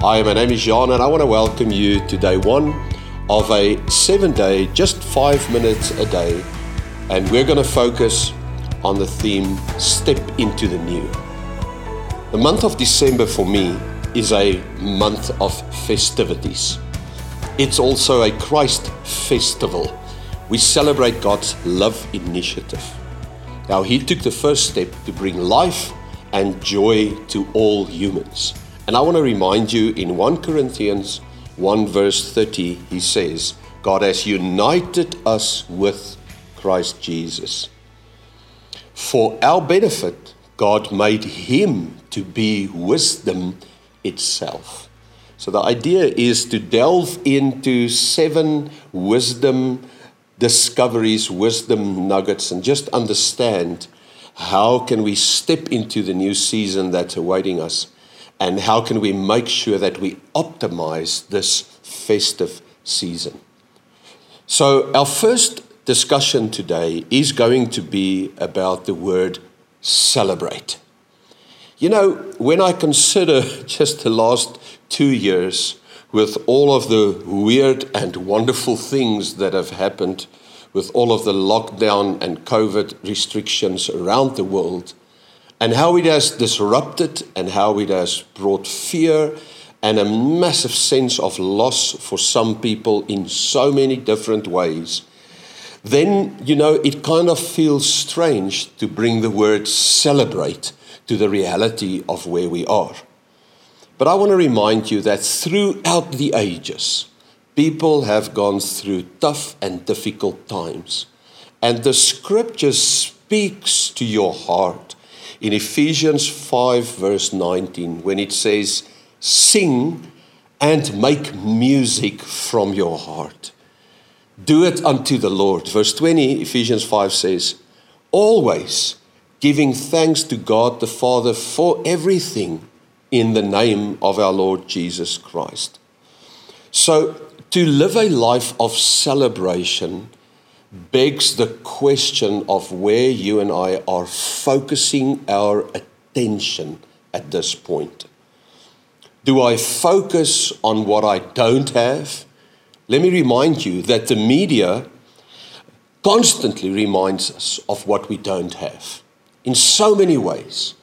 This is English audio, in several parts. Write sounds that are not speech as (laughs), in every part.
Hi, my name is Jean, and I want to welcome you to day one of a seven day, just five minutes a day. And we're going to focus on the theme Step into the New. The month of December for me is a month of festivities. It's also a Christ festival. We celebrate God's love initiative. Now, He took the first step to bring life and joy to all humans. And I want to remind you in 1 Corinthians 1, verse 30, he says, God has united us with Christ Jesus. For our benefit, God made him to be wisdom itself. So the idea is to delve into seven wisdom discoveries, wisdom nuggets, and just understand how can we step into the new season that's awaiting us and how can we make sure that we optimize this festive season? So, our first discussion today is going to be about the word celebrate. You know, when I consider (laughs) just the last two years with all of the weird and wonderful things that have happened, with all of the lockdown and COVID restrictions around the world, and how it has disrupted and how it has brought fear and a massive sense of loss for some people in so many different ways, then, you know, it kind of feels strange to bring the word celebrate to the reality of where we are. But I want to remind you that throughout the ages, people have gone through tough and difficult times. And the scripture speaks to your heart in Ephesians 5, verse 19, when it says, Sing and make music from your heart. Do it unto the Lord. Verse 20, Ephesians 5 says, Always giving thanks to God the Father for everything in the name of our Lord Jesus Christ. So, to live a life of celebration begs the question of where you and I are focusing our attention at this point. Do I focus on what I don't have? Let me remind you that the media constantly reminds us of what we don't have in so many ways.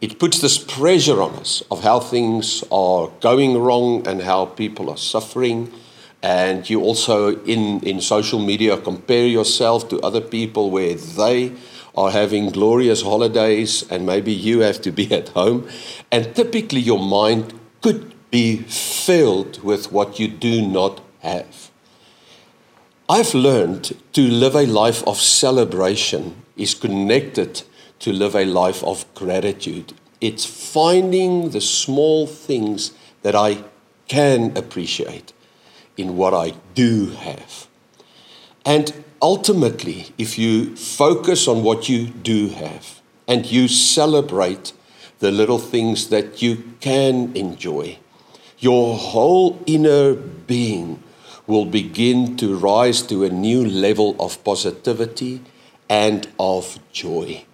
It puts this pressure on us of how things are going wrong and how people are suffering and you also in, in social media compare yourself to other people where they are having glorious holidays and maybe you have to be (laughs) at home. And typically your mind could be filled with what you do not have. I've learned to live a life of celebration is connected to live a life of gratitude. It's finding the small things that i can appreciate in what I do have. And ultimately, if you focus on what you do have and you celebrate the little things that you can enjoy, your whole inner being will begin to rise to a new level of positivity and of joy.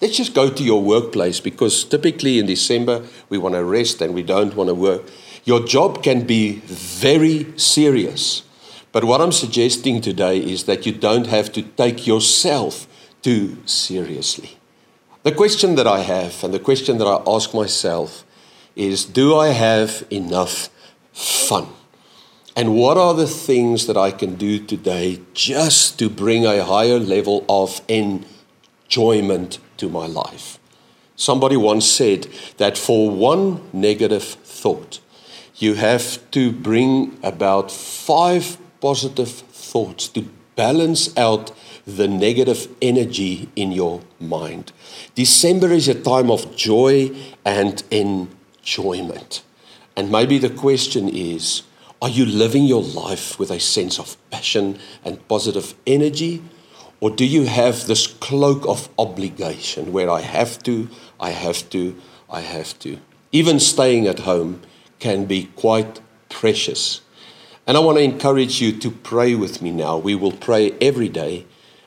Let's just go to your workplace because typically in December we want to rest and we don't want to work. Your job can be very serious. But what I'm suggesting today is that you don't have to take yourself too seriously. The question that I have and the question that I ask myself is do I have enough fun? And what are the things that I can do today just to bring a higher level of enjoyment to my life? Somebody once said that for one negative thought, you have to bring about five positive thoughts to balance out the negative energy in your mind. December is a time of joy and enjoyment. And maybe the question is are you living your life with a sense of passion and positive energy? Or do you have this cloak of obligation where I have to, I have to, I have to? Even staying at home can be quite precious. And I want to encourage you to pray with me now. We will pray every day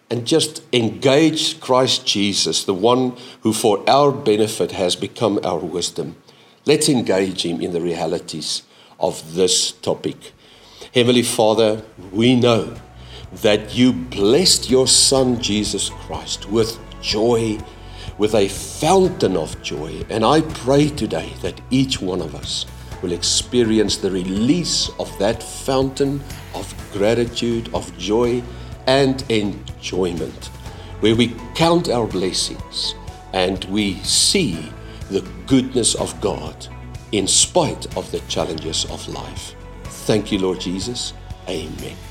and just engage Christ Jesus, the one who for our benefit has become our wisdom. Let's engage Him in the realities of this topic. Heavenly Father, we know that you blessed your Son Jesus Christ with joy, with a fountain of joy. And I pray today that each one of us will experience the release of that fountain of gratitude, of joy, and enjoyment, where we count our blessings and we see the goodness of God in spite of the challenges of life. Thank you, Lord Jesus. Amen.